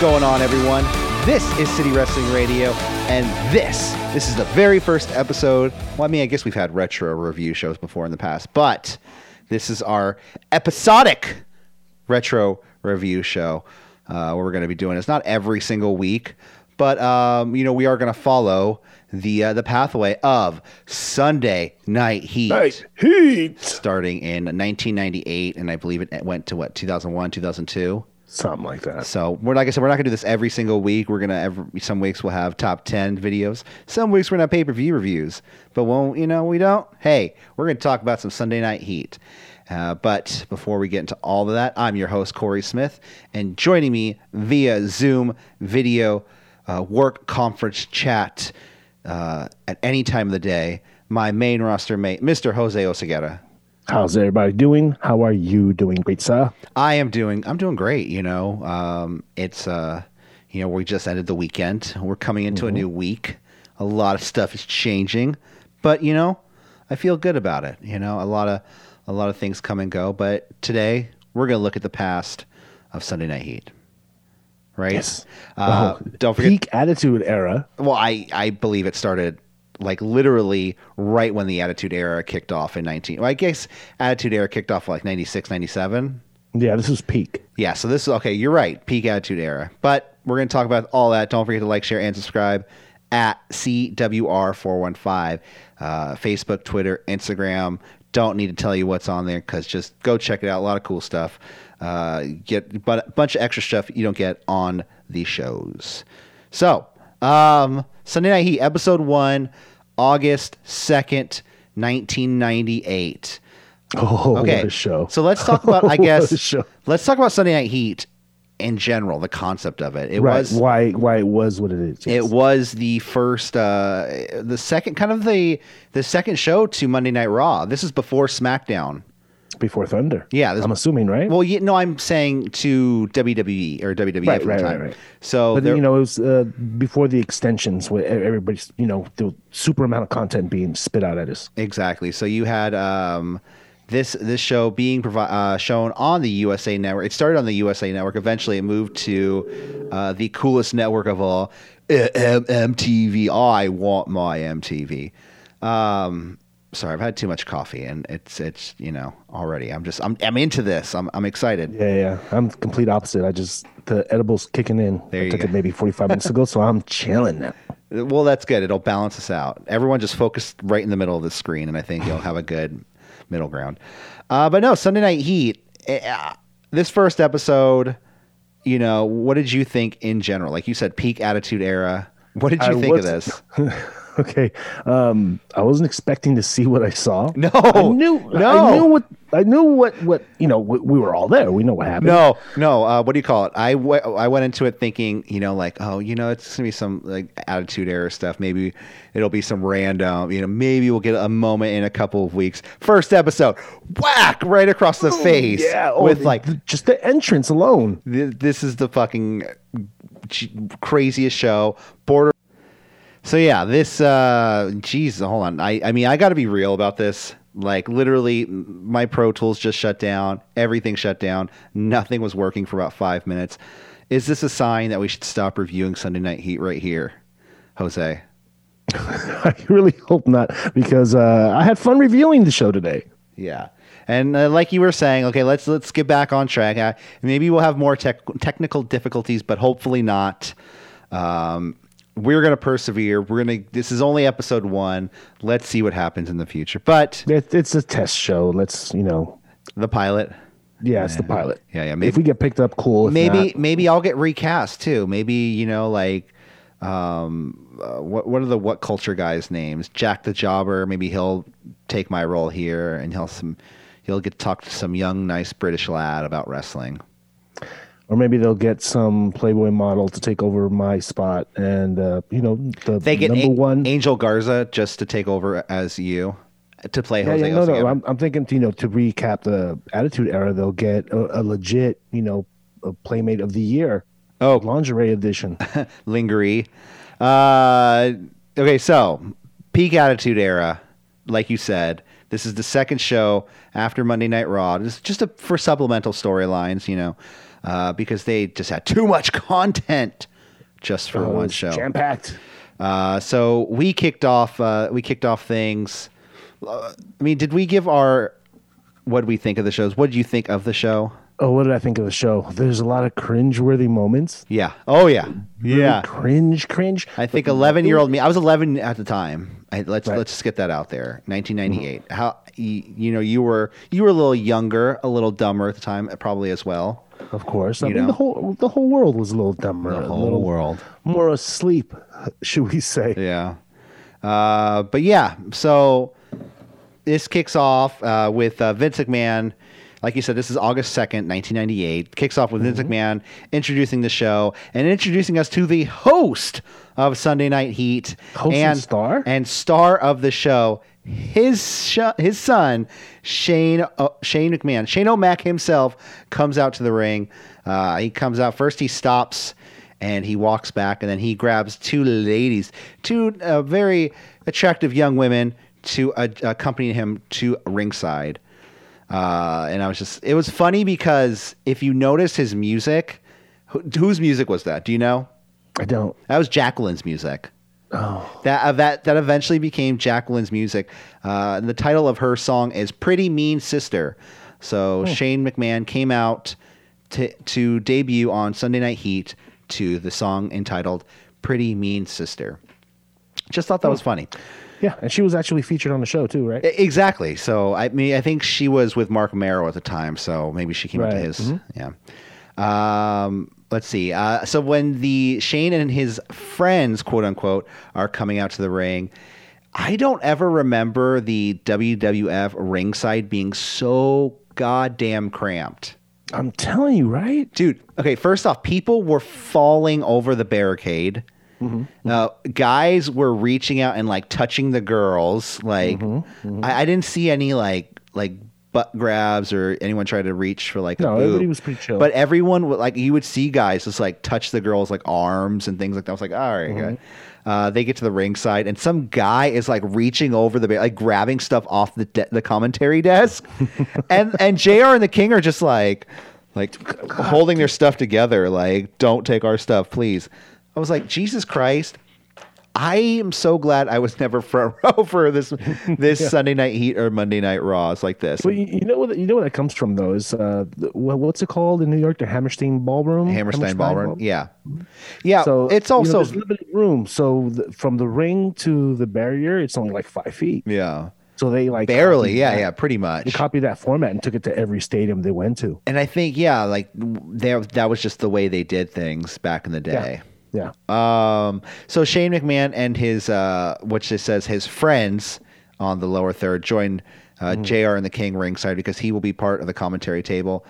going on, everyone? This is City Wrestling Radio, and this this is the very first episode. Well, I mean, I guess we've had retro review shows before in the past, but this is our episodic retro review show uh, where we're going to be doing. It's not every single week, but um, you know, we are going to follow the uh, the pathway of Sunday Night Heat. Night Heat. Starting in 1998, and I believe it went to what 2001, 2002. Something like that. So we're like I said, we're not gonna do this every single week. We're gonna every some weeks we'll have top ten videos. Some weeks we're gonna pay per view reviews. But when you know we don't, hey, we're gonna talk about some Sunday Night Heat. Uh, but before we get into all of that, I'm your host Corey Smith, and joining me via Zoom video uh, work conference chat uh, at any time of the day, my main roster mate, Mr. Jose Oseguera. How's everybody doing? How are you doing, great sir? I am doing. I'm doing great. You know, um, it's uh, you know, we just ended the weekend. We're coming into a new week. A lot of stuff is changing, but you know, I feel good about it. You know, a lot of a lot of things come and go. But today we're gonna look at the past of Sunday Night Heat. Right. Yes. Uh, Wow. don't forget. Peak Attitude Era. Well, I I believe it started like literally right when the Attitude Era kicked off in 19. Well, I guess Attitude Era kicked off like 96, 97. Yeah, this is peak. Yeah, so this is okay. You're right, peak attitude era. But we're going to talk about all that. Don't forget to like, share, and subscribe at CWR415, uh, Facebook, Twitter, Instagram. Don't need to tell you what's on there because just go check it out. A lot of cool stuff. Uh, get but a bunch of extra stuff you don't get on the shows. So, um, Sunday Night Heat, episode one, August 2nd, 1998. Oh, Okay. show. So let's talk about, I guess, let's talk about Sunday Night Heat in general, the concept of it. It right. was why why it was what it is. it was the first uh the second kind of the the second show to Monday Night Raw. This is before SmackDown. Before Thunder. Yeah, I'm assuming, right? Well, you, no, I'm saying to WWE or WWF Right, right, time. right, right. So but you know, it was uh, before the extensions where everybody's, you know, the super amount of content being spit out at us. Exactly. So you had um, this this show being provi- uh, shown on the USA Network. It started on the USA Network. Eventually, it moved to uh, the coolest network of all, uh, MTV. I want my MTV. Um, sorry, I've had too much coffee, and it's it's you know already. I'm just I'm I'm into this. I'm I'm excited. Yeah, yeah. I'm complete opposite. I just the edibles kicking in. There I you took go. it maybe 45 minutes ago, so I'm chilling now. Well, that's good. It'll balance us out. Everyone just focus right in the middle of the screen, and I think you'll have a good middle ground. Uh, but no, Sunday Night Heat. uh, this first episode, you know, what did you think in general? Like you said, peak Attitude Era. What did you I think of this? okay. Um, I wasn't expecting to see what I saw. No, I knew. no. I knew what. I knew what. What you know. We, we were all there. We know what happened. No, no. Uh, what do you call it? I, w- I went into it thinking, you know, like, oh, you know, it's gonna be some like Attitude Era stuff. Maybe it'll be some random, you know, maybe we'll get a moment in a couple of weeks. First episode, whack right across the face. Yeah. Oh, with the- like, the- just the entrance alone. th- this is the fucking craziest show. Border. So yeah, this. uh Jeez, hold on. I I mean, I got to be real about this. Like literally, my Pro Tools just shut down. Everything shut down. Nothing was working for about five minutes. Is this a sign that we should stop reviewing Sunday Night Heat right here, Jose? I really hope not because uh, I had fun reviewing the show today. Yeah. And uh, like you were saying, okay, let's let's get back on track. Uh, maybe we'll have more tech, technical difficulties, but hopefully not. Um, we're gonna persevere. We're gonna. This is only episode one. Let's see what happens in the future. But It, it's a test show. Let's you know. the pilot, Yeah, it's the pilot. Yeah, yeah, if we get picked up, cool. Maybe not, maybe I'll get recast too. Maybe you know like. Um, uh, what what are the what culture guys' names? Jack the Jobber. Maybe he'll take my role here, and he'll some he'll get to talk to some young, nice British lad about wrestling. Or maybe they'll get some Playboy model to take over my spot, and uh, you know the They get number A- one. Angel Garza just to take over as you to play Jose. yeah, yeah no, no. I'm, I'm thinking, you know, to recap the Attitude Era, they'll get a, a legit, you know, a Playmate of the Year Oh, lingerie edition. Lingerie. Uh, okay, so peak Attitude Era, like you said, this is the second show after Monday Night Raw. Is just a, for supplemental storylines, you know. Uh, because they just had too much content just for one show. Jam packed. Uh, so we kicked off. Uh, we kicked off things. I mean, did we give our what did we think of the shows? What did you think of the show? Oh, what did I think of the show? There's a lot of cringe-worthy moments. Yeah. Oh yeah. Really Yeah. cringe, cringe. I think 11 year old me. I was 11 at the time. I, let's Right. let's just get that out there. 1998. How you, you know you were you were a little younger, a little dumber at the time, probably as well. Of course, I You mean know? the whole the whole world was a little dumber, The whole little world. more asleep, should we say? Yeah. Uh, but yeah, so this kicks off uh, with uh, Vince McMahon. Like you said, this is August 2nd, 1998. Kicks off with Vince McMahon introducing the show and introducing us to the host of Sunday Night Heat Host and star? and star of the show, his sh- his son Shane uh, Shane McMahon. Shane O'Mac himself comes out to the ring. Uh, he comes out first. He stops and he walks back, and then he grabs two ladies, two uh, very attractive young women, to uh, accompany him to ringside. Uh, and I was just, it was funny because if you notice his music, who, whose music was that? Do you know? I don't. That was Jacqueline's music. Oh, That uh, that that eventually became Jacqueline's music. Uh, and the title of her song is "Pretty Mean Sister." So Shane McMahon came out to to debut on Sunday Night Heat to the song entitled "Pretty Mean Sister." Just thought that was funny. yeah, and she was actually featured on the show too, right? Exactly. So I mean, I think she was with Marc Mero at the time, so maybe she came up to Right. his. Yeah. Um, let's see. Uh, so when the Shane and his friends, quote unquote, are coming out to the ring, I don't ever remember the WWF ringside being so goddamn cramped. I'm telling you, right? Dude, okay, first off, people were falling over the barricade. Uh, guys were reaching out and like touching the girls. Like, I, I didn't see any like like butt grabs or anyone try to reach for like a No, everybody was pretty chill. But everyone would like you would see guys just like touch the girls like arms and things like that. I was like, all right, good. Uh, they get to the ringside and some guy is like reaching over the like grabbing stuff off the de- the commentary desk, and and Jr. and the King are just like like holding their stuff together, like don't take our stuff, please. I was like, Jesus Christ. I am so glad I was never front row for this this Sunday night heat or Monday night Raws like this. But you, you know what? You know where that comes from though is uh, the- what's it called in New York? The Hammerstein Ballroom. Hammerstein Ballroom. Yeah. Yeah. So it's you know, also there's limited room. So the, from the ring to the barrier, it's only like five feet. yeah. So they like Barely. Yeah, that- yeah, pretty much. They copied that format and took it to every stadium they went to. And I think yeah, like there that was just the way they did things back in the day. Yeah. Um, so Shane McMahon and his, uh, which it says his friends on the lower third join uh, Mm-hmm. JR and the King ringside because he will be part of the commentary table.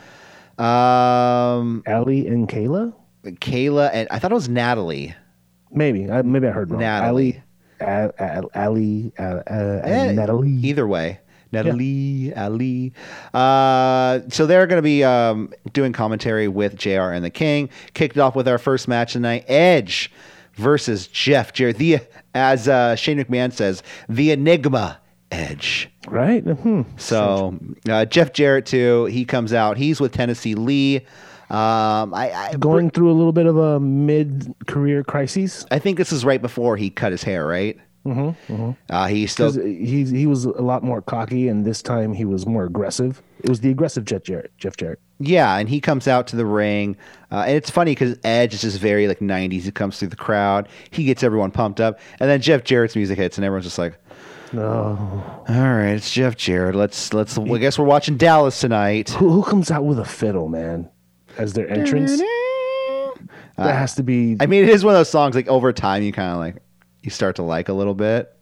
Um, Allie and Kayla? Kayla and I thought it was Natalie. Maybe. I, maybe I heard wrong. Natalie. Allie, uh, Allie, uh, uh, Eh, Natalie. Either way. Natalie, Ali. Uh, so they're going to be um, doing commentary with JR and the King. Kicked off with our first match tonight Edge versus Jeff Jarrett. The, as uh, Shane McMahon says, the Enigma Edge. Right? Hmm. So uh, Jeff Jarrett, too, he comes out. He's with Tennessee Lee. Um, I, I, Going through a little bit of a mid career crisis. I think this is right before he cut his hair, right? Mm-hmm, Uh, he still he, he was a lot more cocky, and this time he was more aggressive. It was the aggressive Jeff Jarrett. Jeff Jarrett. Yeah, and he comes out to the ring, uh, and it's funny because Edge is just very like '90s. He comes through the crowd, he gets everyone pumped up, and then Jeff Jarrett's music hits, and everyone's just like, No. "All right, it's Jeff Jarrett. Let's let's. I guess we're watching Dallas tonight." Who, who comes out with a fiddle, man, as their entrance? That has to be. I mean, it is one of those songs like over time you kind of like you start to like a little bit.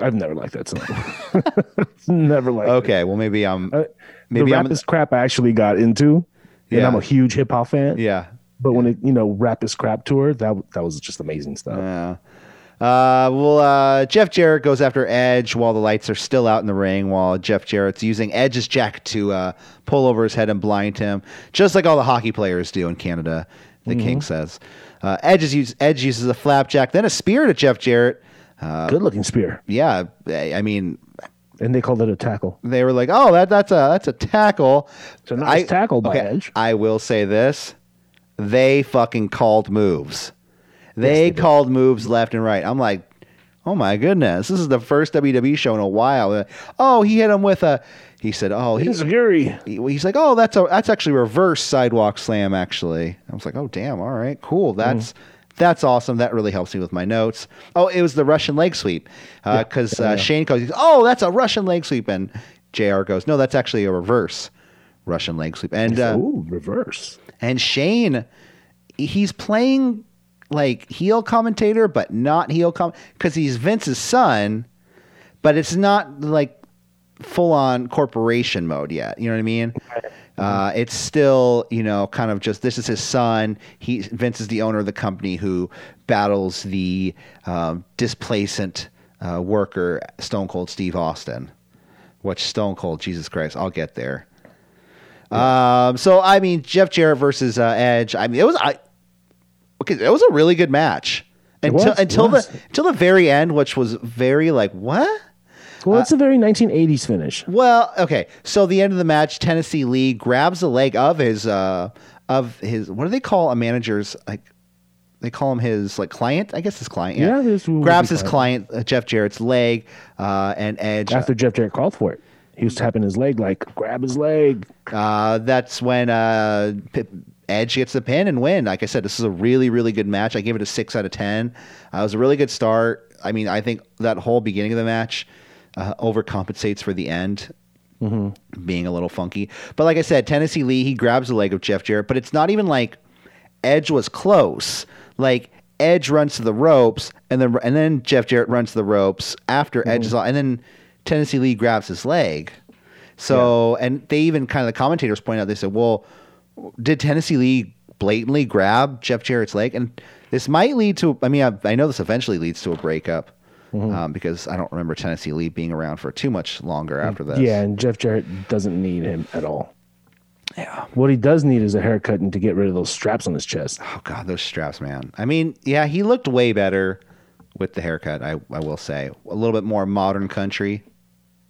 I've never liked that song. never liked it. Okay, well maybe I'm Uh, maybe the I'm rap is crap I actually got into, and Yeah. I'm a huge hip hop fan. yeah. But when it, you know, rap is crap tour, that that was just amazing stuff. Yeah. Uh, well, uh, Jeff Jarrett goes after Edge while the lights are still out in the ring, while Jeff Jarrett's using Edge's jacket to uh, pull over his head and blind him, just like all the hockey players do in Canada, the King says. Uh, Edge, is use, Edge uses a flapjack, then a spear to Jeff Jarrett. Uh, Good looking spear, yeah, I I mean, and they called it a tackle. they were like, "Oh, that that's a that's a tackle." It's a nice tackle by okay, Edge. I will say this: they fucking called moves. They they did. called moves left and right. I'm like, oh my goodness, this is the first WWE show in a while. Uh, Oh, he hit him with a. He said, oh, He's Fury. he- he's like, oh, that's a that's actually reverse sidewalk slam. Actually, I was like, oh damn, all right, cool. That's that's awesome. That really helps me with my notes. Oh, it was the Russian leg sweep because Yeah, uh, yeah. Shane goes, oh, that's a Russian leg sweep, and Jr. goes, no, that's actually a reverse Russian leg sweep, and uh, Ooh, reverse. and Shane, he's playing like heel commentator, but not heel com because he's Vince's son, but it's not like full on corporation mode yet. You know what I mean? Uh, it's still, you know, kind of just this is his son. He Vince is the owner of the company who battles the um, displacent uh, worker Stone Cold Steve Austin. Which Stone Cold, Jesus Christ, I'll get there. Um, so I mean, Jeff Jarrett versus uh, Edge. I mean, it was I. Okay, it was a really good match until was, until was. the until the very end, which was very like what? Well, it's a very 1980s finish. Well, okay. So the end of the match, Tennessee Lee grabs the leg of his uh of his what do they call a manager's like they call him his like client, I guess his client. Yeah, Yeah, would grabs his fine. client uh, Jeff Jarrett's leg, uh, and Edge. After Jeff Jarrett called for it, he was tapping his leg like, grab his leg. Uh, that's when uh, P- Edge gets the pin and win. Like I said, this is a really, really good match. I gave it a six out of ten. Uh, it was a really good start. I mean, I think that whole beginning of the match uh, overcompensates for the end being a little funky. But like I said, Tennessee Lee he grabs the leg of Jeff Jarrett, but it's not even like Edge was close. Like Edge runs to the ropes, and then and then Jeff Jarrett runs to the ropes after Edge is on, and then Tennessee Lee grabs his leg. So and they even kind of the commentators point out they said, well, did Tennessee Lee blatantly grab Jeff Jarrett's leg? And this might lead to. I mean, I, I know this eventually leads to a breakup. Um, because I don't remember Tennessee Lee being around for too much longer after this. Yeah, and Jeff Jarrett doesn't need him at all. Yeah. What he does need is a haircut and to get rid of those straps on his chest. Oh God, those straps, man. I mean, yeah, he looked way better with the haircut. I I will say a little bit more modern country.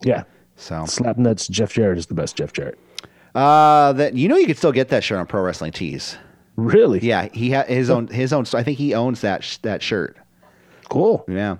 Yeah. So, Slap nuts, Jeff Jarrett is the best Jeff Jarrett. uh, that you know you could still get that shirt on Pro Wrestling Tees. Really? Yeah, he had his own his own. I think he owns that sh- that shirt. Cool. Yeah.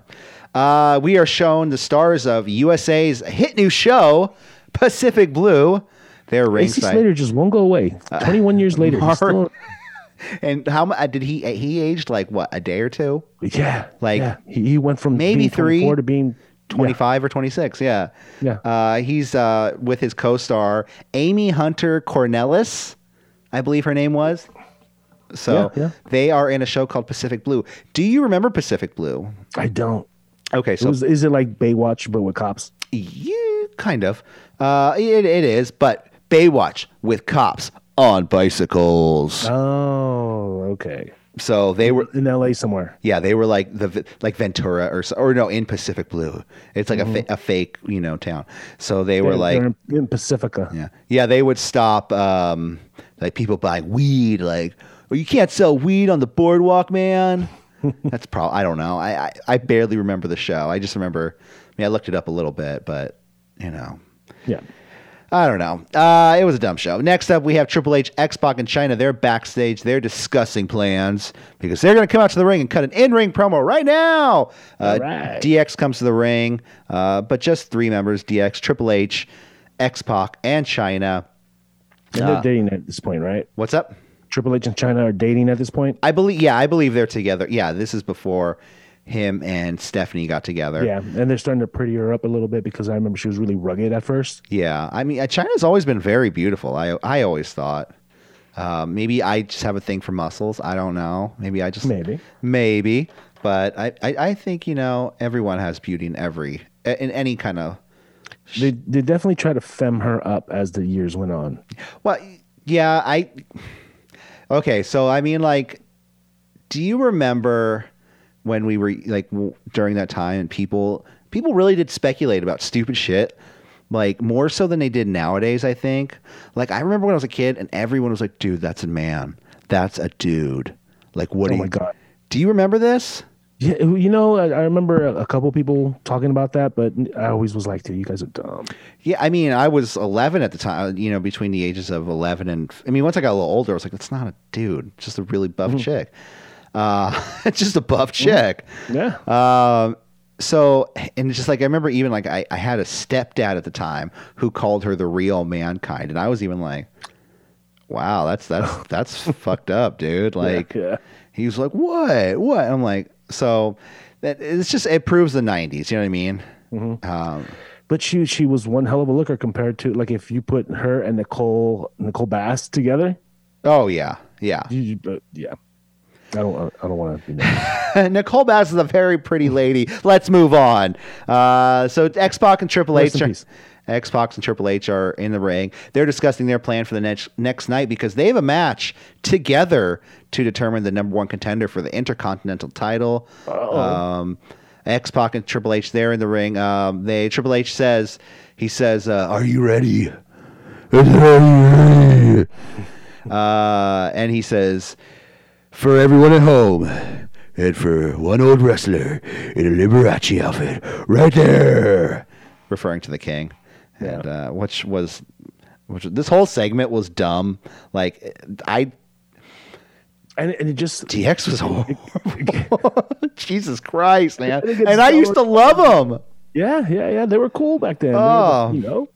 Uh, we are shown the stars of USA's hit new show, Pacific Blue. They're AC. Slater just won't go away. 21 years later. He's still, And how uh, did he? He aged like what a day or two, yeah. Like, yeah. He, he went from maybe being three, 24 to being twenty five or twenty six. Yeah. Yeah. Uh, he's uh, with his co-star Amy Hunter Cornelis, I believe her name was. So Yeah, yeah. they are in a show called Pacific Blue. Do you remember Pacific Blue? I don't. Okay, So so was, is it like Baywatch but with cops? Yeah, kind of. Uh, it, it is, but Baywatch with cops on bicycles. Oh, okay. So they were, in LA somewhere. yeah, they were like the like Ventura or or no in Pacific Blue. It's like a, fa- a fake you know town. So they were They're- like, they're in, Pacifica. yeah, yeah, they would stop um, like people buying weed. Like, oh, you can't sell weed on the boardwalk, man. That's probably I don't know. I, I I barely remember the show. I just remember. I mean, I looked it up a little bit, but you know. Yeah. I don't know. Uh, it was a dumb show. Next up, we have Triple H, X Pac, and Chyna. They're backstage. They're discussing plans because they're going to come out to the ring and cut an in-ring promo right now. Uh, right. DX comes to the ring, uh, but just three members: DX, Triple H, X Pac, and Chyna. And Uh, they're dating at this point, right? What's up? Triple H and Chyna are dating at this point. I believe. Yeah, I believe they're together. Yeah, this is before him and Stephanie got together. Yeah, and they're starting to pretty her up a little bit because I remember she was really rugged at first. Yeah, I mean, uh, Chyna's always been very beautiful. I I always thought. Um, maybe I just have a thing for muscles. I don't know. Maybe I just Maybe. maybe. But I, I, I think you know everyone has beauty in every in any kind of. They they definitely try to fem her up as the years went on. Well, yeah, I. Okay, so I mean, like, do you remember when we were like w- during that time and people people really did speculate about stupid shit, like more so than they did nowadays. I think. Like I remember when I was a kid and everyone was like, "Dude, that's a man. That's a dude." Like, what? Oh do my you- God. Do you remember this? Yeah, you know, I, I remember a, a couple people talking about that, but I always was like, dude, you guys are dumb. Yeah, I mean, I was 11 at the time, you know, between the ages of 11 and, I mean, once I got a little older, I was like, that's not a dude, it's just a really buff chick. Uh, just a buff chick. Yeah. Um, so, and it's just like, I remember even like, I, I had a stepdad at the time who called her the real mankind. And I was even like, wow, that's, that's, that's fucked up, dude. Like, yeah. he was like, what? What? I'm like, so that it's just, it proves the 90s. You know what I mean? Um, But she she was one hell of a looker compared to like if you put her and Nicole Nicole Bass together. oh, yeah. Yeah. You, uh, yeah. I don't I don't want to. Nicole Bass is a very pretty lady. Let's move on. Uh, so X Pac and Triple Rest H, in are, peace. X Pac and Triple H are in the ring. They're discussing their plan for the next next night because they have a match together to determine the number one contender for the Intercontinental title. Um, X Pac and Triple H they're in the ring. Um, they Triple H says he says, uh, "Are you ready?" Uh, and he says, for everyone at home, and for one old wrestler in a Liberace outfit, right there, referring to the king, and uh, which was, which this whole segment was dumb. Like I and and it just DX was horrible. Jesus Christ, man! I think it's And I used to love them. yeah yeah yeah they were cool back then. They were the- Oh. you know,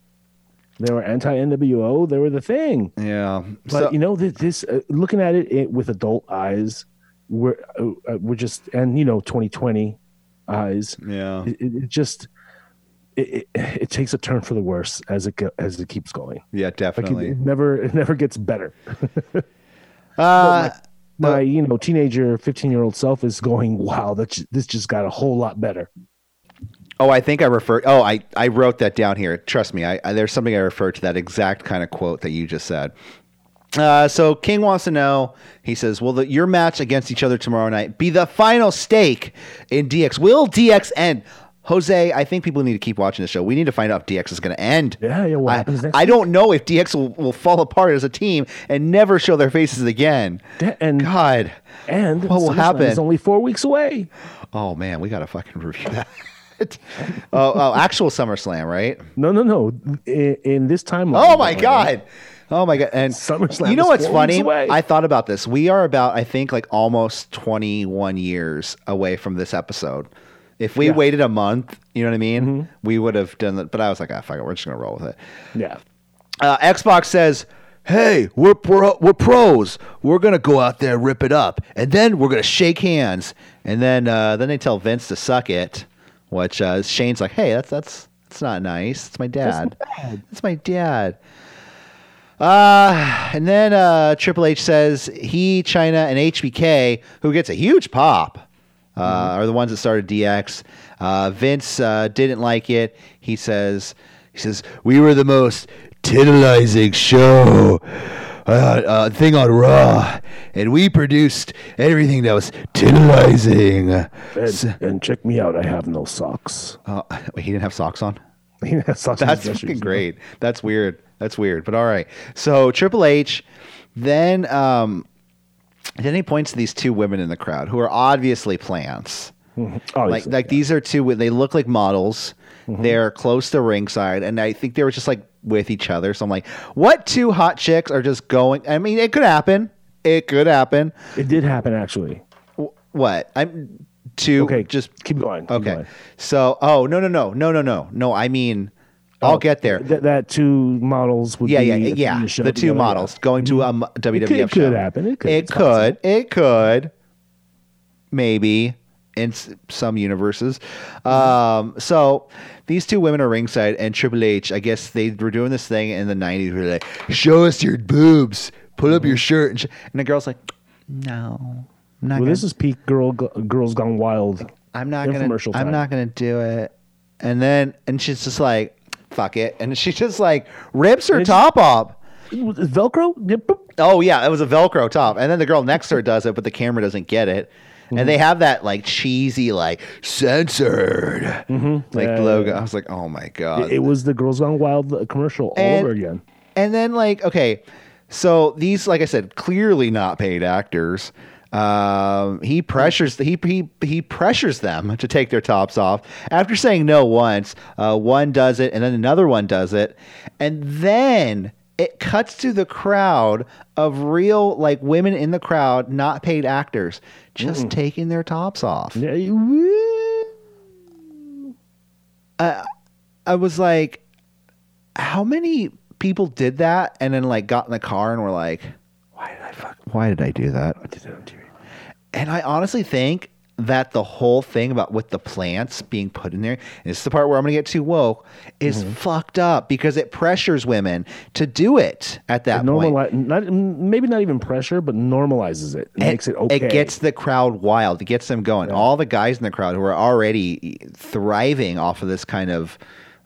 they were anti NWO. They were the thing. Yeah, But so, you know this, this uh, looking at it, it with adult eyes, we're uh, uh, we're just and you know 2020 eyes. yeah, it, it just it, it, it takes a turn for the worse as it go, as it keeps going. yeah, Like it, definitely. it never it never gets better. uh, My you know teenager 15 year old self is going wow that this just got a whole lot better. Oh, I think I referred. Oh, I, I wrote that down here. Trust me, I, I there's something I referred to that exact kind of quote that you just said. Uh, so King wants to know. He says, "Will the, your match against each other tomorrow night be the final stake in DX? Will DX end?" Jose, I think people need to keep watching the show. We need to find out if DX is going to end. Yeah, yeah, what I, happens next I week? don't know if DX will, will fall apart as a team and never show their faces again. And God. and What will happen? It's only four weeks away. Oh man, we got to fucking review that. oh, oh, actual SummerSlam, right? No, no, no. In, in this timeline. Oh my god. Oh my god. And SummerSlam you know is what's four funny? I thought about this. We are about I think like almost 21 years away from this episode. If we Yeah. waited a month, you know what I mean? We would have done that. But I was like, ah, fuck it. We're just going to roll with it. Yeah. Uh, X Pac says, "Hey, we're pro- we're pros. We're gonna go out there, rip it up, and then we're gonna shake hands." And then uh, then they tell Vince to suck it, which uh, Shane's like, "Hey, that's that's that's not nice. It's my dad. That's my dad." Uh, and then uh, Triple H says he, Chyna, and HBK, who gets a huge pop, uh, are the ones that started DX. Uh, Vince uh, didn't like it. He says, he says we were the most tantalizing show uh, uh, thing on Raw, and we produced everything that was tantalizing. And, and check me out. I have no socks. Uh, wait, he didn't have socks on. He has socks on his That's fucking great. That's weird. That's weird. But all right. So Triple H, then um, then he points to these two women in the crowd who are obviously plants. Like like these are two. They look like models. Mm-hmm. They're close to ringside, and I think they were just like with each other. So I'm like, what two hot chicks are just going? I mean, it could happen. It could happen. it did happen actually. Wh- What? I'm two. Okay, just keep going. keep okay. going. So, oh no no no no no no no. I mean, I'll Oh, get there. That, that two models would Yeah, be yeah, yeah. show The two models going to a m- WWF Mm-hmm. It could- it show. could happen. It could. It could. It could. Maybe in s- some universes. Um, so these two women are ringside, and Triple H. I guess they were doing this thing in the '90s. Where they're like, "Show us your boobs. Pull up your shirt." And, sh- and the girl's like, "No, I'm not Well, gonna this is peak girl girls gone wild. I'm not gonna. I'm not gonna do it. And then, and she's just like, "Fuck it," and she just like rips her top off. Velcro. Oh yeah, it was a Velcro top, and then the girl next to her does it, but the camera doesn't get it. And they have that like cheesy, like censored, like Mm-hmm. Yeah, logo. yeah, I was like, oh my god. It, it was the girls gone wild commercial all And- over again. And then like, okay, so these, like I said, clearly not paid actors. Um, he pressures he, he he pressures them to take their tops off. After saying no once, uh, one does it, and then another one does it, and then it cuts to the crowd of real like women in the crowd, not paid actors, just taking their tops off. You- I was like, how many people did that and then like got in the car and were like, why did I fuck? Why did I do that? I did that on TV. And I honestly think that the whole thing about with the plants being put in there, and this is the part where I'm going to get too woke, is fucked up because it pressures women to do it at that point. Normali- not maybe not even pressure, but normalizes it. It makes it okay. It gets the crowd wild. It gets them going. All the guys in the crowd who are already thriving off of this kind of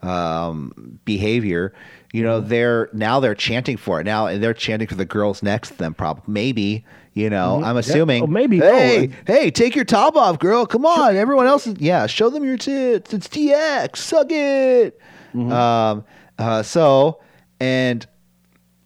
um, behavior, you know, they're now they're chanting for it. Now and they're chanting for the girls next to them. Probably, maybe. You know, I'm assuming. Oh, maybe. Hey, No, hey, take your top off, girl. Come on. Everyone else is. Yeah, show them your tits. It's DX. Suck it. Um. Uh. So and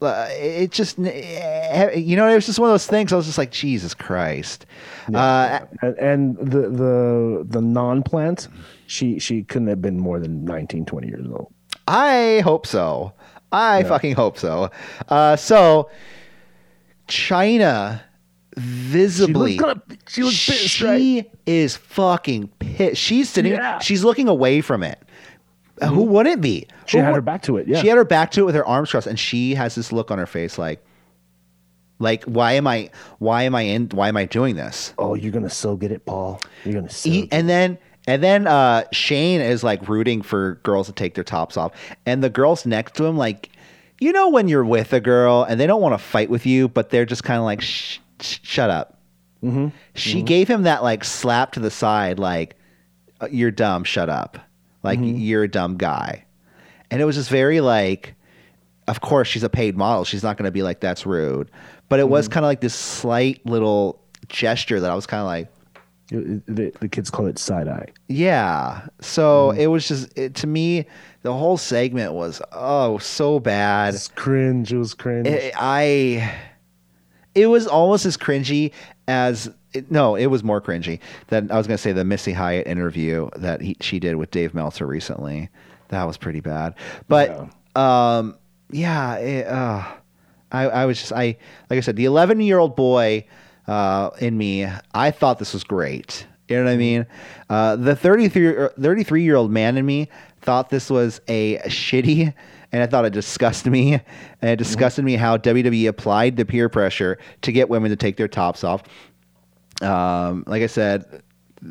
uh, it just eh, you know it was just one of those things i was just like jesus christ uh, and, and the the the non-plant, she she couldn't have been more than 19, 20 years old. I hope so i fucking hope so uh, so Chyna visibly She kinda- she pissed, she right? is fucking pissed she's sitting Yeah. she's looking away from it Uh, who wouldn't be She Who had would- her back to it, yeah. she had her back to it with her arms crossed and she has this look on her face like like why am i why am i in why am i doing this Oh, you're gonna so get it, Paul. You're gonna so. Get and then and then uh, Shane is like rooting for girls to take their tops off, and the girls next to him, like, you know, when you're with a girl and they don't want to fight with you, but they're just kind of like, shh, shut up. Mm-hmm. She gave him that like slap to the side, like, "Uh, you're dumb, shut up, like Mm-hmm. you're a dumb guy, and it was just very like. Of course, she's a paid model. She's not going to be like that's rude, but it Mm-hmm. was kind of like this slight little gesture that I was kind of like, the, the kids call it side eye. yeah. So Mm-hmm. it was just it, to me, the whole segment was oh so bad. It's cringe. It was cringe. It, I, it was almost as cringy as it, no, it was more cringy than I was gonna say the Missy Hyatt interview that he, she did with Dave Meltzer recently. That was pretty bad. But um, yeah, it, uh, I, I was just I like I said, the 11 year old boy uh, in me, I thought this was great. You know what I mean? Uh, the 33 33 year old man in me thought this was a shitty, and I thought it disgusted me. And it disgusted me how WWE applied the peer pressure to get women to take their tops off. Um, like I said,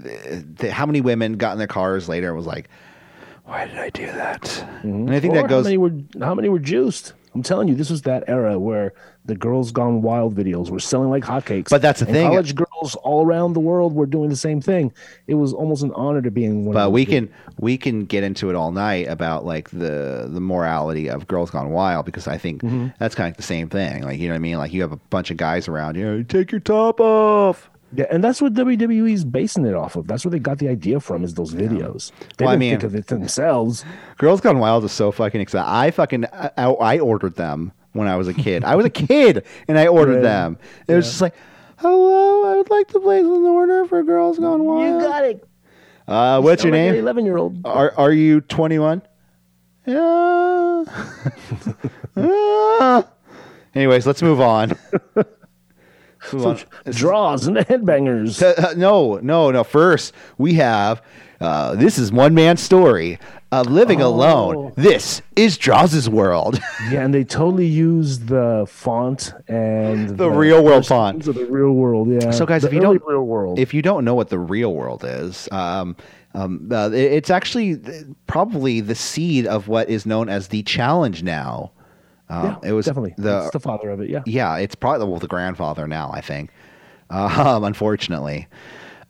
th- th- how many women got in their cars later and was like, "Why did I do that?" And I think Or that goes. How many were how many were juiced? I'm telling you, this was that era where the Girls Gone Wild videos were selling like hotcakes. But that's the And thing. College girls all around the world were doing the same thing. It was almost an honor to be in one. but we can we can get into it all night about like the the morality of girls gone wild because I think Mm-hmm. that's kind of the same thing. Like you know what I mean? Like you have a bunch of guys around, you know, take your top off. Yeah, and that's what WWE's basing it off of. That's where they got the idea from. Is those videos? They Well, I didn't mean- think of it themselves. Girls Gone Wild is so fucking exciting. I fucking I, I ordered them when I was a kid. I was a kid and I ordered Right. them. It was just like, hello, I would like to place an order for Girls Gone Wild. You got it. Uh, what's your name? Eleven year old. Are are you 21? Yeah. Ah. Anyways, let's move on. Move. Droz and the headbangers. Uh, no, no, no. First, we have uh, this is one man's story of living alone. This is Jaws' world. Yeah, and they totally used the font and The real world font. of the real world. Yeah. So, guys, The if you don't- real world, if you don't know what the real world is, um, um, uh, it's actually probably the seed of what is known as the challenge now. Um, yeah, it was definitely the It's the father of it. Yeah. yeah, it's probably well, the grandfather now, I think. Um, unfortunately,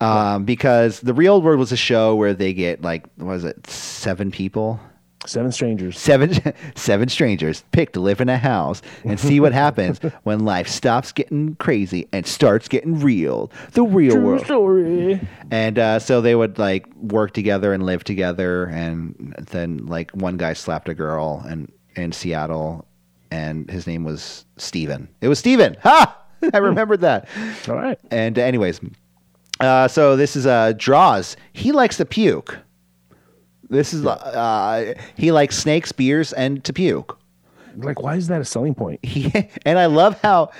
um, because the real world was a show where they get like, what was it, seven people, Seven strangers. seven, seven strangers picked to live in a house and see what happens when life stops getting crazy and starts getting real. The real True world. story. And uh, so they would like work together and live together, and then like one guy slapped a girl and in Seattle, and his name was Steven. It was Steven. Ha! I remembered that. All right. And anyways, uh, so this is uh, Droz. He likes to puke. This is uh, he likes snakes, beers, and to puke. Like, why is that a selling point? He, and I love how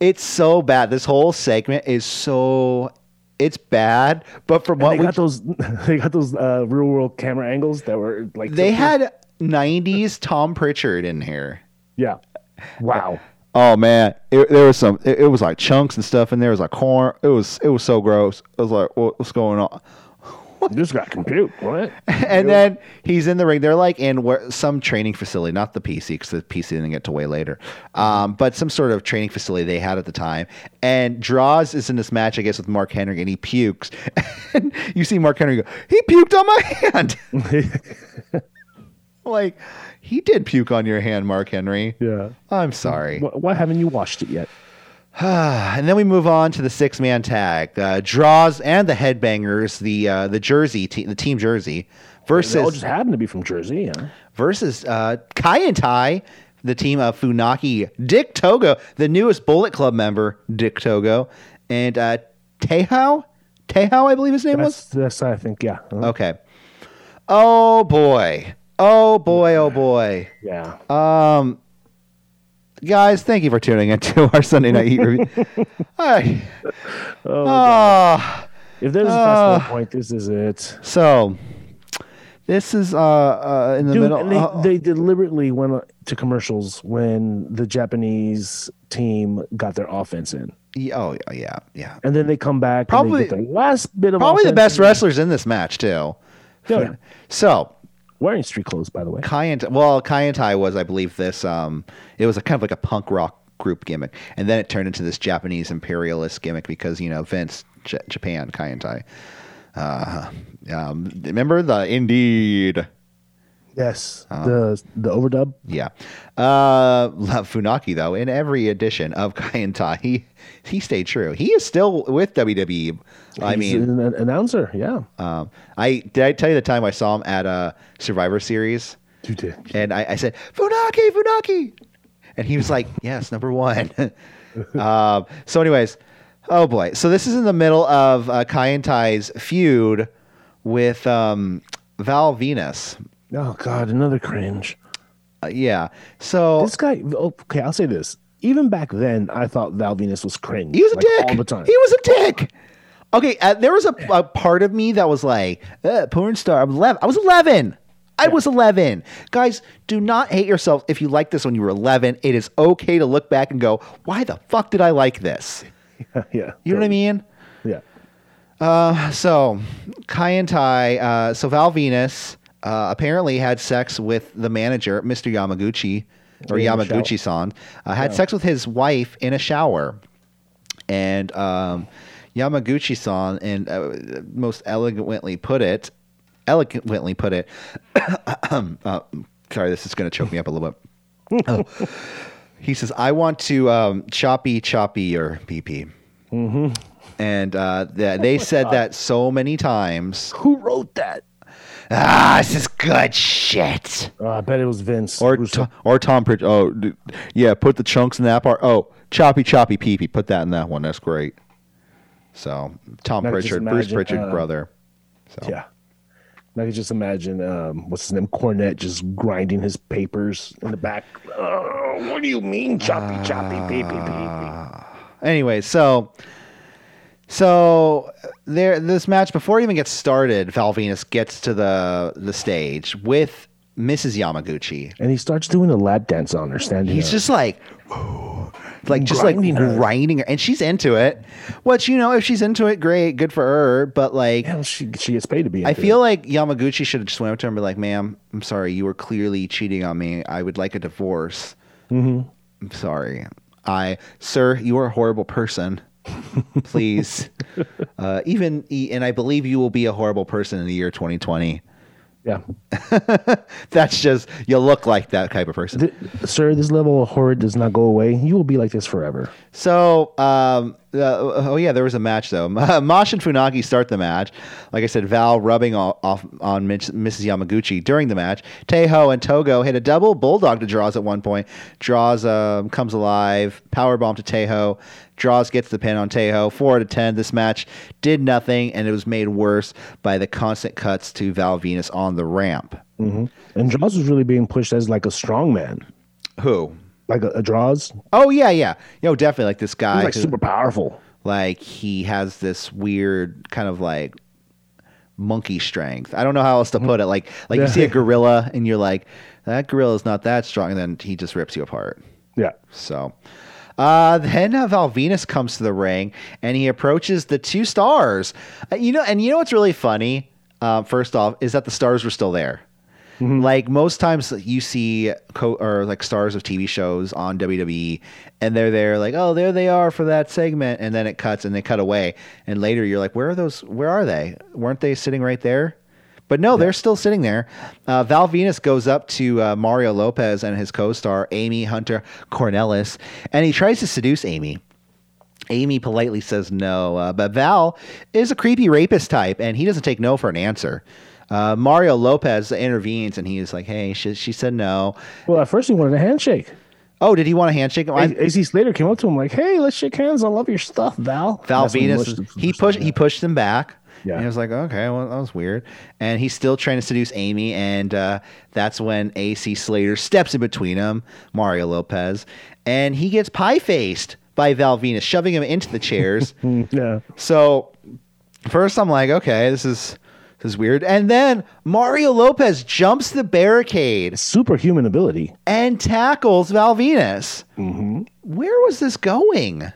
it's so bad. This whole segment is so it's bad. But from And what they we, got those, they got those uh, real world camera angles that were like they had '90s Tom Prichard in here. Yeah. Wow. Oh man, it, there was some. It, it was like chunks and stuff in there. It was like corn. It was it was so gross. I was like, what, what's going on? This got compute. What? And then he's in the ring. They're like in where, some training facility, not the PC, because the PC didn't get to way later, um, but some sort of training facility they had at the time. And Droz is in this match, I guess, with Mark Henry, and he pukes. and you see Mark Henry go, he puked on my hand. Like, he did puke on your hand, Mark Henry. yeah. I'm sorry. Why, why haven't you washed it yet? and then we move on to the six man tag. Uh, Droz and the headbangers, the uh, the jersey, te- the team jersey, They all versus just happened to be from Jersey. Yeah. versus uh, Kai En Tai, the team of Funaki, Dick Togo, the newest Bullet Club member, Dick Togo, and uh. Teioh, I believe his name was. That's, that's I think. Yeah. Uh, Okay. Oh boy. Oh boy. Oh boy. Yeah. Um, guys, thank you for tuning into our Sunday Night review. Hi. Oh, Ah. if there's a uh, festival point, this is it. So, this is uh, uh in the Dude, middle. they, uh, they deliberately went to commercials when the Japanese team got their offense in. oh yeah, yeah. And then they come back Probably- and they get the last bit of Probably the best in. wrestlers in this match too. Yeah. So Wearing street clothes, by the way. Kai and well, Kai En Tai was, I believe, this. Um, it was a kind of like a punk rock group gimmick, and then it turned into this Japanese imperialist gimmick because you know Vince, J- Japan, Kai En Tai. Uh, um, remember the Indeed. Yes. Uh-huh. the the overdub. Yeah. Uh, love Funaki though. In every edition of Kai En Tai, he he stayed true. He is still with WWE. I He's mean, an announcer. Yeah. um, I did I tell you the time I saw him at a Survivor Series, You did. and I, I said Funaki, Funaki, and he was like, "Yes, number one." um, so, anyways, oh boy. So this is in the middle of uh, Kai En Tai's feud with um, Val Venis. Oh God, another cringe. Uh, yeah. So This guy. Okay, I'll say this. Even back then, I thought Val Venis was cringe. He was a like, dick all the time. He was a dick. Okay, uh, there was a, a part of me that was like, uh, porn star. I'm 11. I was 11. I was 11. Guys, do not hate yourself if you like this when you were 11. It is okay to look back and go, why the fuck did I like this? yeah. You know what I mean? Yeah. So, Kai En Tai, uh, so Val Venis uh, apparently had sex with the manager, Mr. Yamaguchi, or Yamaguchi san, uh, had sex with his wife in a shower. And um, Yamaguchi san, and uh, most elegantly put it, elegantly put it, uh, sorry, this is going to choke me up a little bit. Oh. He says, I want to um, choppy, choppy your PP. Mm-hmm. And uh, th- they said that so many times. Who wrote that? Ah, this is good shit. Oh, I bet it was Vince. Or Russo. to, or Tom Pritch. Oh, d- yeah. Put the chunks in that part. Oh, choppy choppy pee pee. Put that in that one. That's great. So Tom just Prichard, Bruce imagine, Prichard uh, brother. So Yeah. I could just imagine um, what's his name, Cornette, just grinding his papers in the back. Oh, what do you mean, choppy, choppy, pee, pee, pee, anyway, so so there this match before it even gets started, Val Venis gets to the the stage with Mrs. Yamaguchi. And he starts doing a lap dance on her, standing He's up. just like, like just Grinding like her. grinding her, and she's into it. Which you know, if she's into it, great, good for her. But like, Hell, she, she gets paid to be I feel it. like Yamaguchi should have just went up to her and be like, "Ma'am, I'm sorry, you were clearly cheating on me. I would like a divorce. Mm-hmm. I'm sorry. I, sir, you are a horrible person. Please, uh, even and I believe you will be a horrible person in the year 2020. Yeah. That's just you look like that type of person. Th- sir, this level of horror does not go away. You will be like this forever. So um, Uh, oh yeah, there was a match though. Mosh and Funaki start the match. Like I said, Val rubbing off, off on Mrs. Yamaguchi during the match. Teioh and Togo hit a double bulldog to Droz at one point. Droz um, comes alive. Power bomb to Teioh. Droz gets the pin on Teioh. Four out of ten. This match did nothing, and it was made worse by the constant cuts to Val Venis on the ramp. Mm-hmm. And Droz was really being pushed as like a strong man, Who? like a, a Droz. Oh yeah, yeah. Yo, definitely like this guy. He's like who- super powerful. like he has this weird kind of like monkey strength. I don't know how else to put it. Like like you see a gorilla and you're like, that gorilla's not that strong, and then he just rips you apart. Yeah. So uh, then uh, Val Venis comes to the ring and he approaches the two stars. Uh, you know, and you know what's really funny? Uh, first off, is that the stars were still there. Like most times, you see co- or like stars of TV shows on WWE, and they're there, like, oh, there they are for that segment, and then it cuts and they cut away, and later you're like, where are those? Where are they? Weren't they sitting right there? But no, they're still sitting there. Uh, Val Venis goes up to uh, Mario Lopez and his co-star Amy Hunter Cornelis, and he tries to seduce Amy. Amy politely says no, uh, but Val is a creepy rapist type, and he doesn't take no for an answer. Uh, Mario Lopez intervenes, and he is like, "Hey, she, she said no." Well, at first he wanted a handshake. Oh, did he want a handshake? A- AC Slater came up to him like, "Hey, let's shake hands. I love your stuff, Val." Val Venis, he pushed he pushed him back. Yeah. And he was like, okay, well, that was weird. And he's still trying to seduce Amy, and uh, that's when AC Slater steps in between him, Mario Lopez, and he gets pie faced by Val Venis, shoving him into the chairs. Yeah. so first, I'm like, okay, this is this is weird. And then Mario Lopez jumps the barricade Superhuman ability. and tackles Val Venis. Mm-hmm. Where was this going?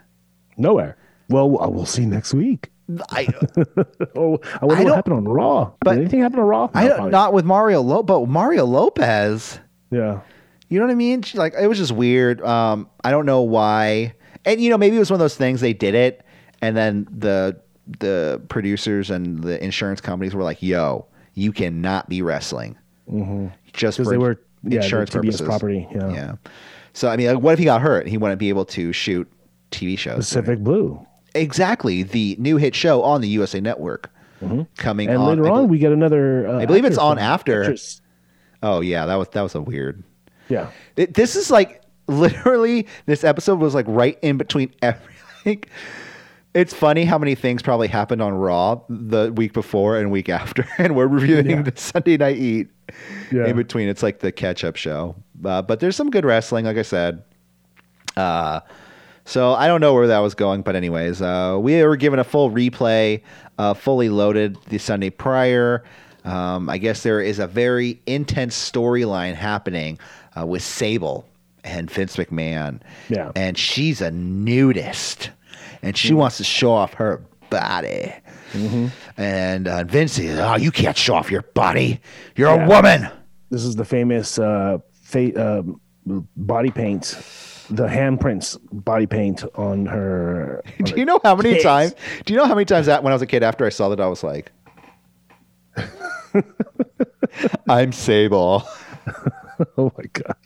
Nowhere. Well, we'll see next week. I, Oh, I I wonder what happened on Raw. but- Did anything happen on Raw? I don't, not with Mario Lo, but Mario Lopez. Yeah. You know what I mean? She- Like it was just weird. Um, I don't know why. And you know, maybe it was one of those things they did it, and then the the producers and the insurance companies were like, "Yo, you cannot be wrestling just Because they were yeah, insurance purposes." property. Yeah. Yeah. So I mean, like, what if he got hurt? He wouldn't be able to shoot TV shows. Pacific Blue. Exactly, the new hit show on the USA Network coming And on. later on, we get another. Uh, I believe it's on after. actress. oh yeah, that was that was a weird. Yeah. It, this is like literally this episode was like right in between everything. It's funny how many things probably happened on Raw the week before and week after, and we're reviewing Yeah. the Sunday Night Heat Yeah. in between. It's like the catch-up show, uh, but there's some good wrestling, like I said. Uh, so I don't know where that was going, but anyways, uh, we were given a full replay, uh, fully loaded the Sunday prior. Um, I guess there is a very intense storyline happening uh, with Sable and Vince McMahon. Yeah. and she's a nudist, and she wants to show off her body. And uh, Vince is, oh, you can't show off your body. You're Yeah. a woman. This is the famous uh, fa- um body paint, the handprints body paint on her. on Do you know how many times? Do you know how many times that when I was a kid after I saw that I was like, "I'm Sable." Oh my god!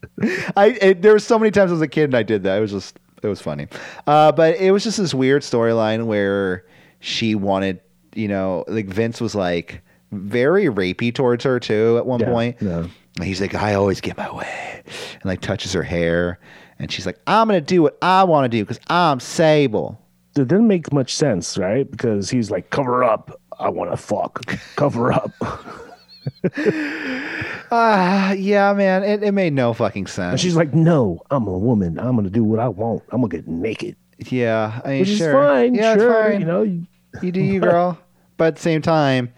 I it, there were so many times as a kid and I did that. It was just it was funny, uh, but it was just this weird storyline where she wanted, you know, like Vince was like very rapey towards her too at one Yeah, point. yeah. And He's like, I always get my way, and like touches her hair, and she's like, I'm gonna do what I want to do because I'm Sable. It didn't make much sense, right? Because he's like, "Cover up, I want to fuck. Cover up." Ah, yeah, man, it, it made no fucking sense. And she's like, "No, I'm a woman. I'm gonna do what I want. I'm gonna get naked." yeah, I mean, Which sure. is fine. Yeah, sure, it's fine. you know. you- you do you, girl. but at the same time,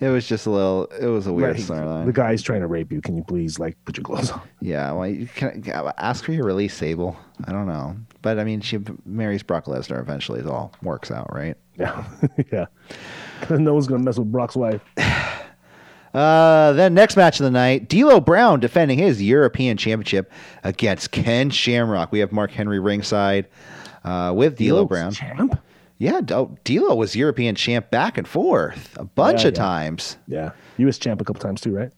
it was just a little. It was a weird Right, storyline. The guy's trying to rape you. Can you please like put your clothes on? Yeah, well, you can ask for your release, Sable. I don't know, but I mean, she marries Brock Lesnar eventually. It all works out, right? Yeah, yeah. no one's gonna mess with Brock's wife. Uh, then next match of the night, D'Lo Brown defending his European Championship against Ken Shamrock. We have Mark Henry ringside uh, with D'Lo Brown. champ. Yeah, D- D'Lo was European champ back and forth a bunch Yeah, of yeah. times. Yeah, U.S. champ a couple times too, right?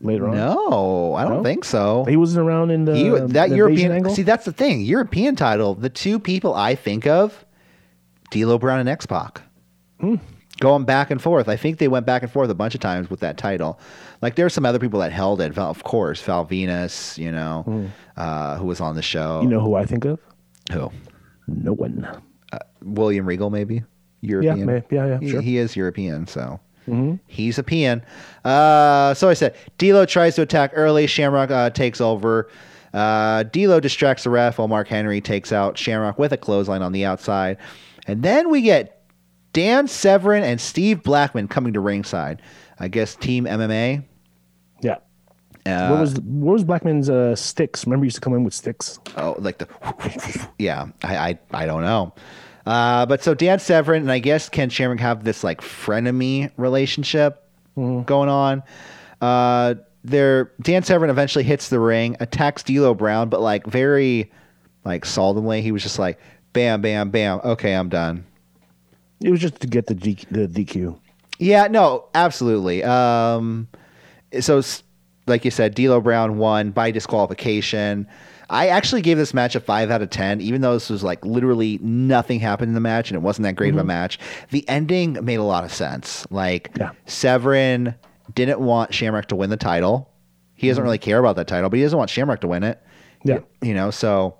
later on. No, I don't No? think so. He wasn't around in the He- that the European angle. see that's the thing. European title. The two people I think of, D'Lo Brown and X Pac, Hmm. going back and forth. I think they went back and forth a bunch of times with that title. Like there's some other people that held it. Of course, Val Venis, you know, uh, who was on the show. Hmm. you know who I think of? who? No one. William Regal, maybe European. Yeah, may- yeah, yeah, He, sure. he is European, so he's a peon. Uh, so I said, D'Lo tries to attack early. Shamrock uh, takes over. Uh, D'Lo distracts the ref while Mark Henry takes out Shamrock with a clothesline on the outside, and then we get Dan Severn and Steve Blackman coming to ringside. I guess Team MMA. Yeah. Uh, what was what was Blackman's uh, sticks? Remember, he used to come in with sticks. Oh, like the yeah. I I, I don't know. Uh, but so Dan Severn and I guess Ken Shamrock have this like frenemy relationship going on. Uh, there, Dan Severn eventually hits the ring, attacks D'Lo Brown, but like very like solemnly. He was just like, "Bam, bam, bam. Okay, I'm done." It was just to get the the DQ. Yeah, no, absolutely. Um, so, like you said, D'Lo Brown won by disqualification. I actually gave this match a five out of ten, even though this was like literally nothing happened in the match and it wasn't that great of a mm-hmm. match. The ending made a lot of sense. Like Yeah. Severn didn't want Shamrock to win the title. He doesn't mm-hmm. really care about that title, but he doesn't want Shamrock to win it. Yeah. You know, so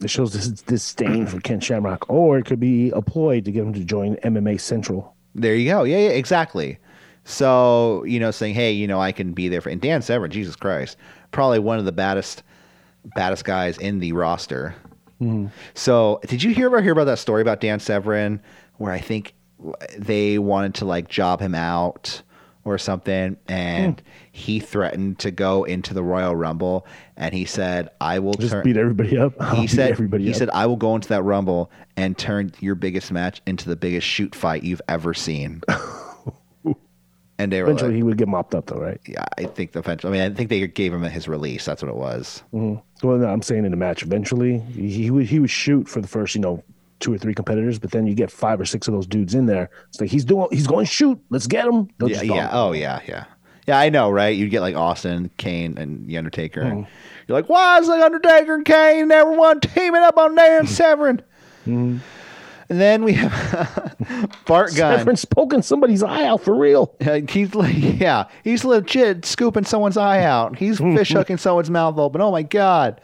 It shows this disdain for Ken Shamrock, or it could be a ploy to get him to join MMA Central. There you go. Yeah, yeah, exactly. So, you know, saying, hey, you know, I can be there for and Dan Severn, Jesus Christ, probably one of the baddest baddest guys in the roster. Mm-hmm. So, did you hear about hear about that story about Dan Severn where I think they wanted to like job him out or something and hmm. he threatened to go into the Royal Rumble and he said, "I will Just turn beat everybody up. I'll he said everybody he up. said I will go into that rumble and turn your biggest match into the biggest shoot fight you've ever seen. and they were eventually like, he would get mopped up, though, right? yeah, I think eventually. I mean, I think they gave him his release. That's what it was. Well, no, I'm saying in the match, eventually he, he would he would shoot for the first, you know, two or three competitors, but then you get five or six of those dudes in there. It's like he's doing, he's going to shoot. Let's get him. They'll Yeah, yeah. Oh, yeah, yeah. Yeah, I know, right? You'd get like Austin, Kane, and The Undertaker. Mm-hmm. And you're like, why is The Undertaker and Kane and everyone teaming up on Dan Severn? Mm-hmm. And then we have Bart Gunn. Severn's poking somebody's eye out for real. Uh, he's like, yeah, he's legit scooping someone's eye out. He's fish hooking someone's mouth open. Oh my god!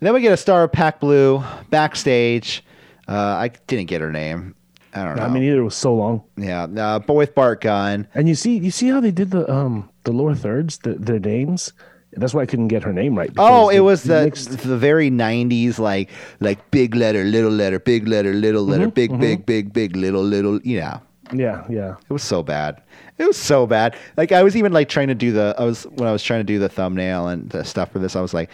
And then we get a star of Pac Blue backstage. Uh, I didn't get her name. I don't know. I mean, either was so long. yeah, uh, but with Bart Gunn. And you see, you see how they did the um the lower thirds, the, their names. That's why I couldn't get her name right. Oh, it was the mixed- the very '90s, like like big letter, little letter, big letter, little letter, mm-hmm, big, mm-hmm. big, big, big, little, little. Yeah, yeah, yeah. It was so bad. It was so bad. Like I was even like trying to do the I was when I was trying to do the thumbnail and the stuff for this. I was like,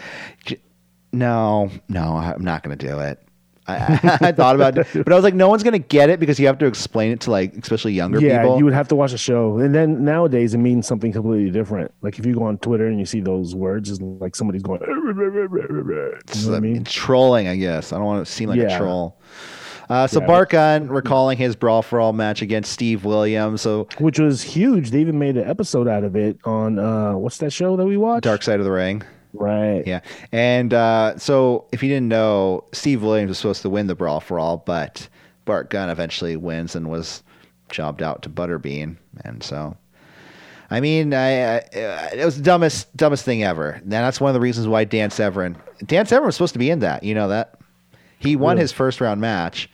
no, no, I'm not going to do it. I, I, thought about it, but I was like, no one's going to get it because you have to explain it to like especially younger Yeah, people. you would have to watch a show, and then nowadays it means something completely different. Like if you go on Twitter and you see those words, it's like somebody's going. You know I mean? trolling, I guess. I don't want to seem like a troll. Uh, so Yeah. Bart Gunn recalling his brawl for all match against Steve Williams. So Which was huge. They even made an episode out of it on uh what's that show that we watched? Dark Side of the Ring. Right. Yeah. And uh, so, if you didn't know, Steve Williams was supposed to win the Brawl for All, but Bart Gunn eventually wins and was jobbed out to Butterbean. And so, I mean, I, I, it was the dumbest, dumbest thing ever. And that's one of the reasons why Dan Severn, Dan Severn was supposed to be in that. You know that? He won Really? his first round match,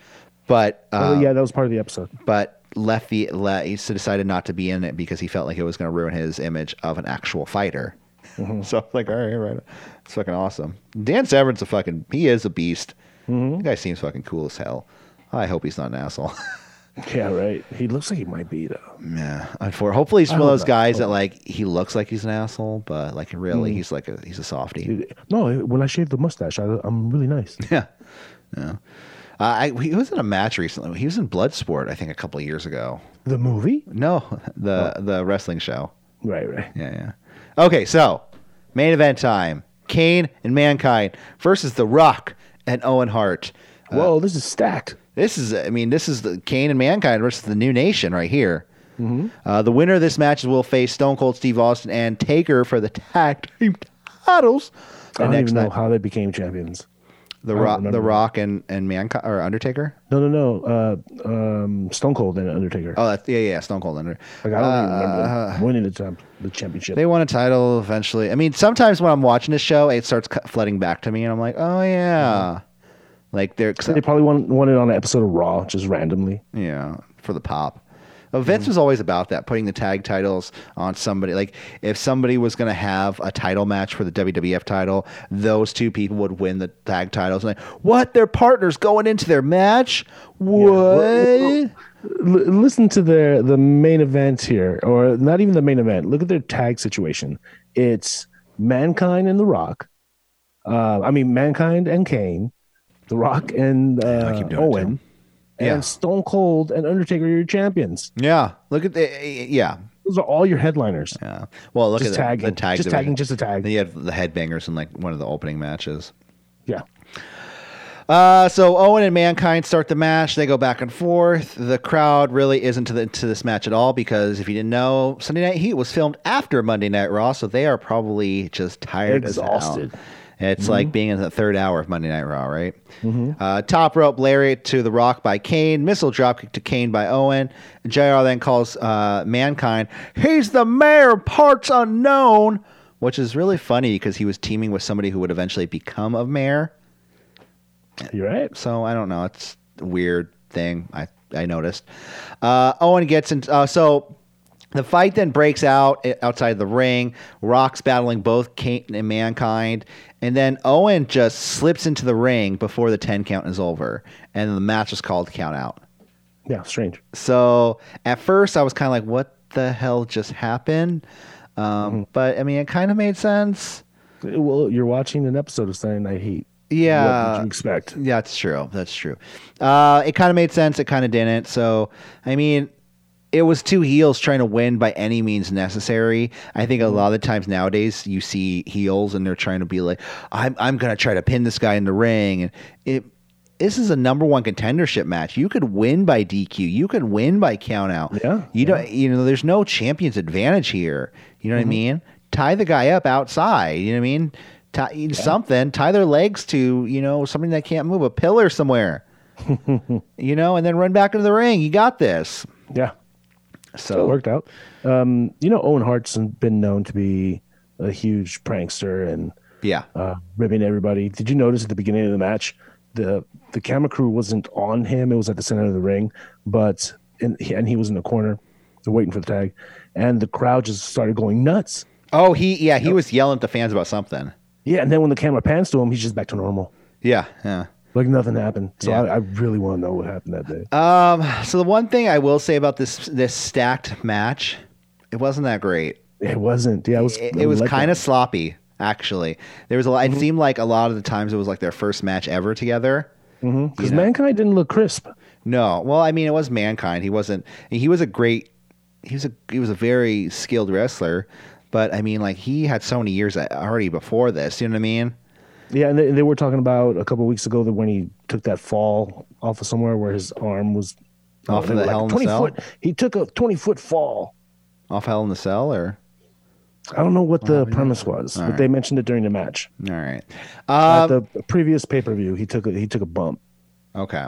but uh, Oh, yeah, that was part of the episode. but left the le- he decided not to be in it because he felt like it was going to ruin his image of an actual fighter. So I was like, all right, right, it's fucking awesome. Dan Severn's a fucking he is a beast. The guy seems fucking cool as hell. I hope he's not an asshole. Yeah, right. He looks like he might be though. yeah, for hopefully he's one of those not. guys that like he looks like he's an asshole, but like really he's like a he's a softie. No, when I shave the mustache, I, I'm really nice. Yeah, yeah. Uh, I, he was in a match recently. He was in Bloodsport, I think, a couple of years ago. The movie? No, the the wrestling show. Right, right. Yeah, yeah. Okay, so main event time: Kane and Mankind versus The Rock and Owen Hart. Whoa, this is stacked. This is, I mean, this is the Kane and Mankind versus the New Nation right here. Uh, the winner of this match will face Stone Cold Steve Austin and Taker for the tag team titles. I don't next even know night, how they became champions. The Rock, the. Rock, and and Mankind or Undertaker. No, no, no. Uh, um, Stone Cold and Undertaker. Oh, that's, yeah, yeah, Stone Cold Undertaker. like I don't even remember Uh, them winning the, champ- the championship. They won a title eventually. I mean, sometimes when I'm watching this show, it starts flooding back to me, and I'm like, oh yeah, like they're they probably won, won it on an episode of Raw, just randomly. yeah for the pop. Uh, Vince was always about that, putting the tag titles on somebody. Like if somebody was going to have a title match for the WWF title, those two people would win the tag titles. And like, what? Their partners going into their match? What? L- listen to their the main event here, or not even the main event. Look at their tag situation. It's Mankind and The Rock. Uh, I mean, Mankind and Kane, The Rock and uh, Owen, Yeah. and Stone Cold and Undertaker are your champions. yeah. Look at the yeah. Those are all your headliners. Yeah. Well, look Just at the- tagging, the tag just division. tagging, just a tag. Then you have the headbangers in like one of the opening matches. Yeah. Uh, so Owen and Mankind start the match. They go back and forth. The crowd really isn't to, the, to this match at all because if you didn't know, Sunday Night Heat was filmed after Monday Night Raw, so they are probably just tired Exhausted. as hell. It's like being in the third hour of Monday Night Raw, right? Uh, top rope lariat to the Rock by Kane, missile dropkick to Kane by Owen. JR then calls uh, Mankind, he's the mayor of parts unknown, which is really funny because he was teaming with somebody who would eventually become a mayor. You're right. So I don't know. It's a weird thing. I I noticed. Uh, Owen gets in. Uh, so the fight then breaks out i- outside the ring. Rock's battling both Kane and Mankind, and then Owen just slips into the ring before the ten count is over, and the match is called count out. Yeah, strange. So at first I was kind of like, "What the hell just happened?" Um, But I mean, it kind of made sense. Well, you're watching an episode of Saturday Night Heat. Yeah. What did you expect? Yeah, that's true. That's true. Uh, it kind of made sense. It kind of didn't. So, I mean, it was two heels trying to win by any means necessary. I think a mm-hmm. lot of the times nowadays you see heels and they're trying to be like, I'm, I'm going to try to pin this guy in the ring. And it, this is a number one contendership match. You could win by DQ. You could win by count out. Yeah, You don't, you know, there's no champion's advantage here. You know what I mm-hmm. mean? Tie the guy up outside. You know what I mean? Tie something, tie their legs to, you know, something that can't move, a pillar somewhere. you know, and then run back into the ring. You got this. Yeah. So it worked out. Um, you know, Owen Hart's been known to be a huge prankster and yeah. uh, ribbing everybody. Did you notice at the beginning of the match, the the camera crew wasn't on him; it was at the center of the ring, but and and he was in the corner, waiting for the tag, and the crowd just started going nuts. Oh, he yeah, he was yelling at the fans about something. Yeah, and then when the camera pans to him, he's just back to normal, Yeah, yeah. Like nothing happened. So Yeah. I, I really want to know what happened that day. Um, so the one thing I will say about this this stacked match, it wasn't that great. it wasn't. Yeah, it was. It, it was kind of sloppy, actually. There was a lot. Mm-hmm. It seemed like a lot of the times it was like their first match ever together. because mankind didn't look crisp. No, well, I mean, it was mankind. He wasn't. He was a great. He was a. He was a very skilled wrestler, but I mean, like he had so many years already before this. You know what I mean? Yeah, and they, they were talking about a couple weeks ago that when he took that fall off of somewhere where his arm was Off of the were Hell in the 20 Cell? foot. He took a twenty foot fall. Off Hell in the Cell, or I don't know what the premise was, but right. they mentioned it during the match. all right. At Um, the previous pay per view, he took a, he took a bump. okay.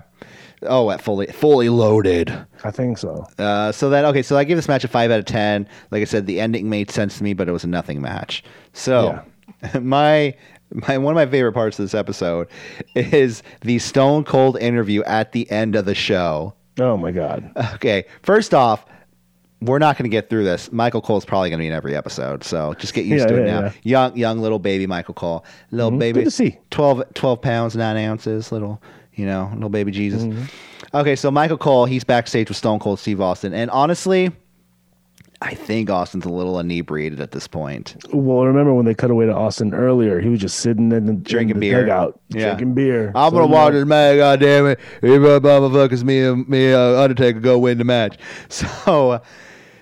Oh, at fully fully loaded. I think so. Uh, so that okay, so I give this match a five out of ten. Like I said, the ending made sense to me, but it was a nothing match. So my my one of my favorite parts of this episode is the Stone Cold interview at the end of the show. Oh my god. Okay, first off, we're not going to get through this. Michael Cole's probably going to be in every episode, so just get used Yeah, to it yeah, now. yeah. Young, young little baby Michael Cole, little baby, Good to see. 12, 12 pounds nine ounces, little, you know, little baby Jesus. Mm-hmm. Okay, so Michael Cole, he's backstage with Stone Cold Steve Austin, and honestly, I think Austin's a little inebriated at this point. Well, remember when they cut away to Austin earlier? He was just sitting in the, Drinking in the beer. dugout, Yeah. drinking beer. I'm So, gonna you watch know, this match. God damn it! If uh, motherfuckers, me and me uh, Undertaker go win the match. So,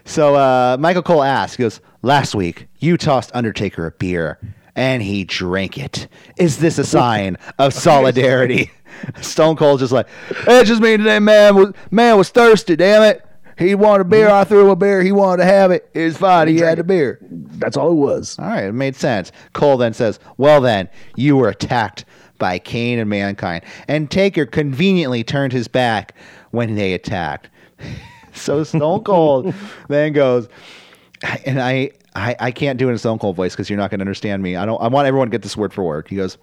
so uh, Michael Cole asks, he goes, "Last week you tossed Undertaker a beer, and he drank it. Is this a sign of solidarity?" Stone Cold just like, "It just means that man was man was thirsty. Damn it." He wanted a beer. Mm-hmm. I threw him a beer. He wanted to have it. It's fine. He had the beer. That's all it was. All right, it made sense. Cole then says, Well, then, you were attacked by Kane and Mankind, and Taker conveniently turned his back when they attacked. so Stone Cold then goes, and I, I, I can't do it in a Stone Cold voice because you're not going to understand me. I don't. I want everyone to get this word for word. He goes,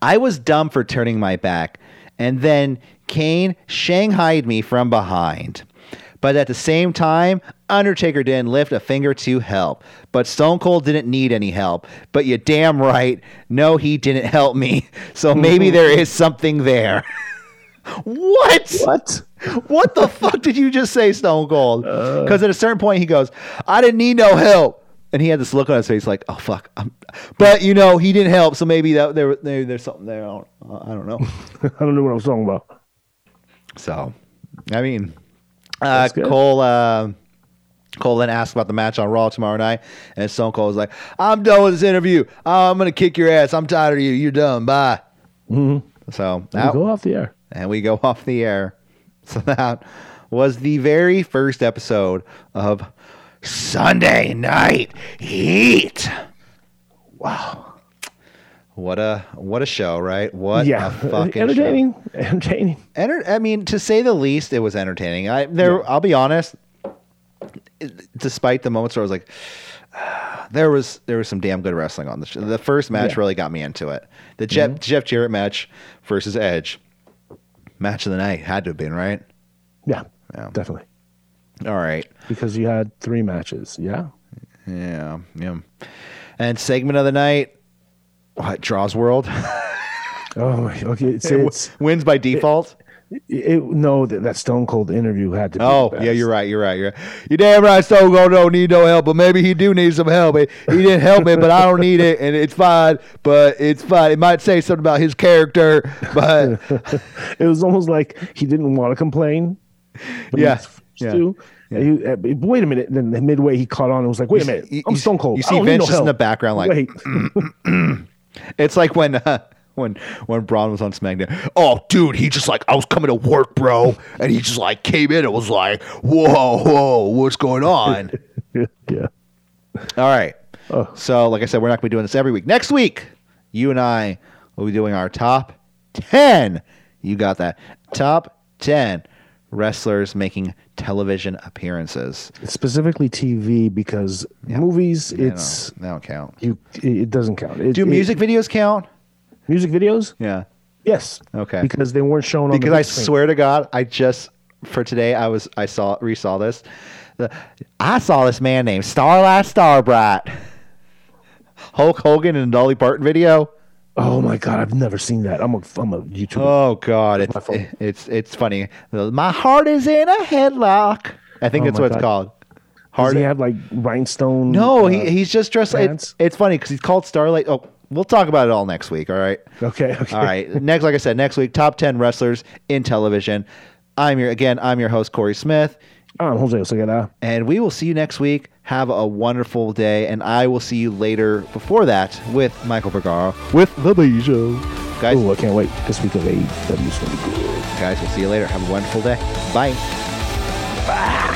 I was dumb for turning my back, and then Kane shanghaied me from behind. But at the same time, Undertaker didn't lift a finger to help. But Stone Cold didn't need any help. But you damn right, no, he didn't help me. So maybe mm-hmm. there is something there. what? What? What the fuck did you just say, Stone Cold? Uh. Because at a certain point, he goes, I didn't need no help. And he had this look on his face like, oh, fuck. I'm... But, you know, he didn't help. So maybe that there, there there's something there. I don't, I don't know. I don't know what I was talking about. So, I mean, uh, Cole. Uh, Cole then asked about the match on Raw tomorrow night, and Stone Cold was like, "I'm done with this interview. I'm gonna kick your ass. I'm tired of you. You're done. Bye." Mhm. So We go off the air. and we go off the air. So that was the very first episode of Sunday Night Heat. Wow, what a what a show, right? What yeah, a fucking show. entertaining, entertaining. Enter- I mean, to say the least, it was entertaining. I there. I'll be honest. it- Despite the moments where I was like, there was there was some damn good wrestling on the show. The first match Yeah. Mm-hmm. really got me into it. The Jeff Jeff Jarrett match versus Edge, match of the night had to have been right. Yeah, Yeah. definitely. All right, Because you had three matches. Yeah. yeah, yeah. And segment of the night, what draws world Oh, okay. It's, it's wins by default. it, no, that, that Stone Cold interview had to. Be Oh, yeah, you're right. You're right. You're right. You damn right. Stone Cold don't need no help, but maybe he do need some help. He didn't help me, but I don't need it, and it's fine. But it's fine. It might say something about his character, but It was almost like he didn't want to complain. Yeah, yeah, to. And he- uh, wait a minute. Then midway, he caught on and was like, "Wait a minute, I'm Stone Cold. you see Vince no just in the background, like- wait, it's like when uh, when when Braun was on SmackDown. Oh, dude, he just like I was coming to work, bro, and he just like came in and was like, "Whoa, whoa, what's going on?" yeah, All right. Oh. So, like I said, we're not going to be doing this every week. Next week, you and I will be doing our top 10. You got that. Top 10 wrestlers making television appearances. specifically TV because movies, They it's don't, don't count. you. It doesn't count. It, Do it- music videos count? music videos? Yeah. Yes. Okay. Because they weren't shown on. Because I screen. swear to God, I just for today I was I saw resaw this. The, I saw this man named Starlight Starbright. Hulk Hogan in a Dolly Parton video. Oh my god, I've never seen that. I'm a I'm a YouTuber. Oh God, it's it's it's funny. My heart is in a headlock. I think Oh, that's what it's God. called. Does Heart. he have like rhinestone? no, uh, he he's just dressed. It, pants? it's funny because he's called Starlight. Oh, we'll talk about it all next week. All right. Okay. Okay. All right. Next, like I said, next week, top ten wrestlers in television. I'm your again. I'm your host Corey Smith, I'm Jose and we will see you next week. Have a wonderful day, and I will see you later. Before that, with Michael Bergara with the Show, guys. Oh, I can't wait. This week of AEW is gonna be good. Guys, we'll see you later. Have a wonderful day. Bye. Bye.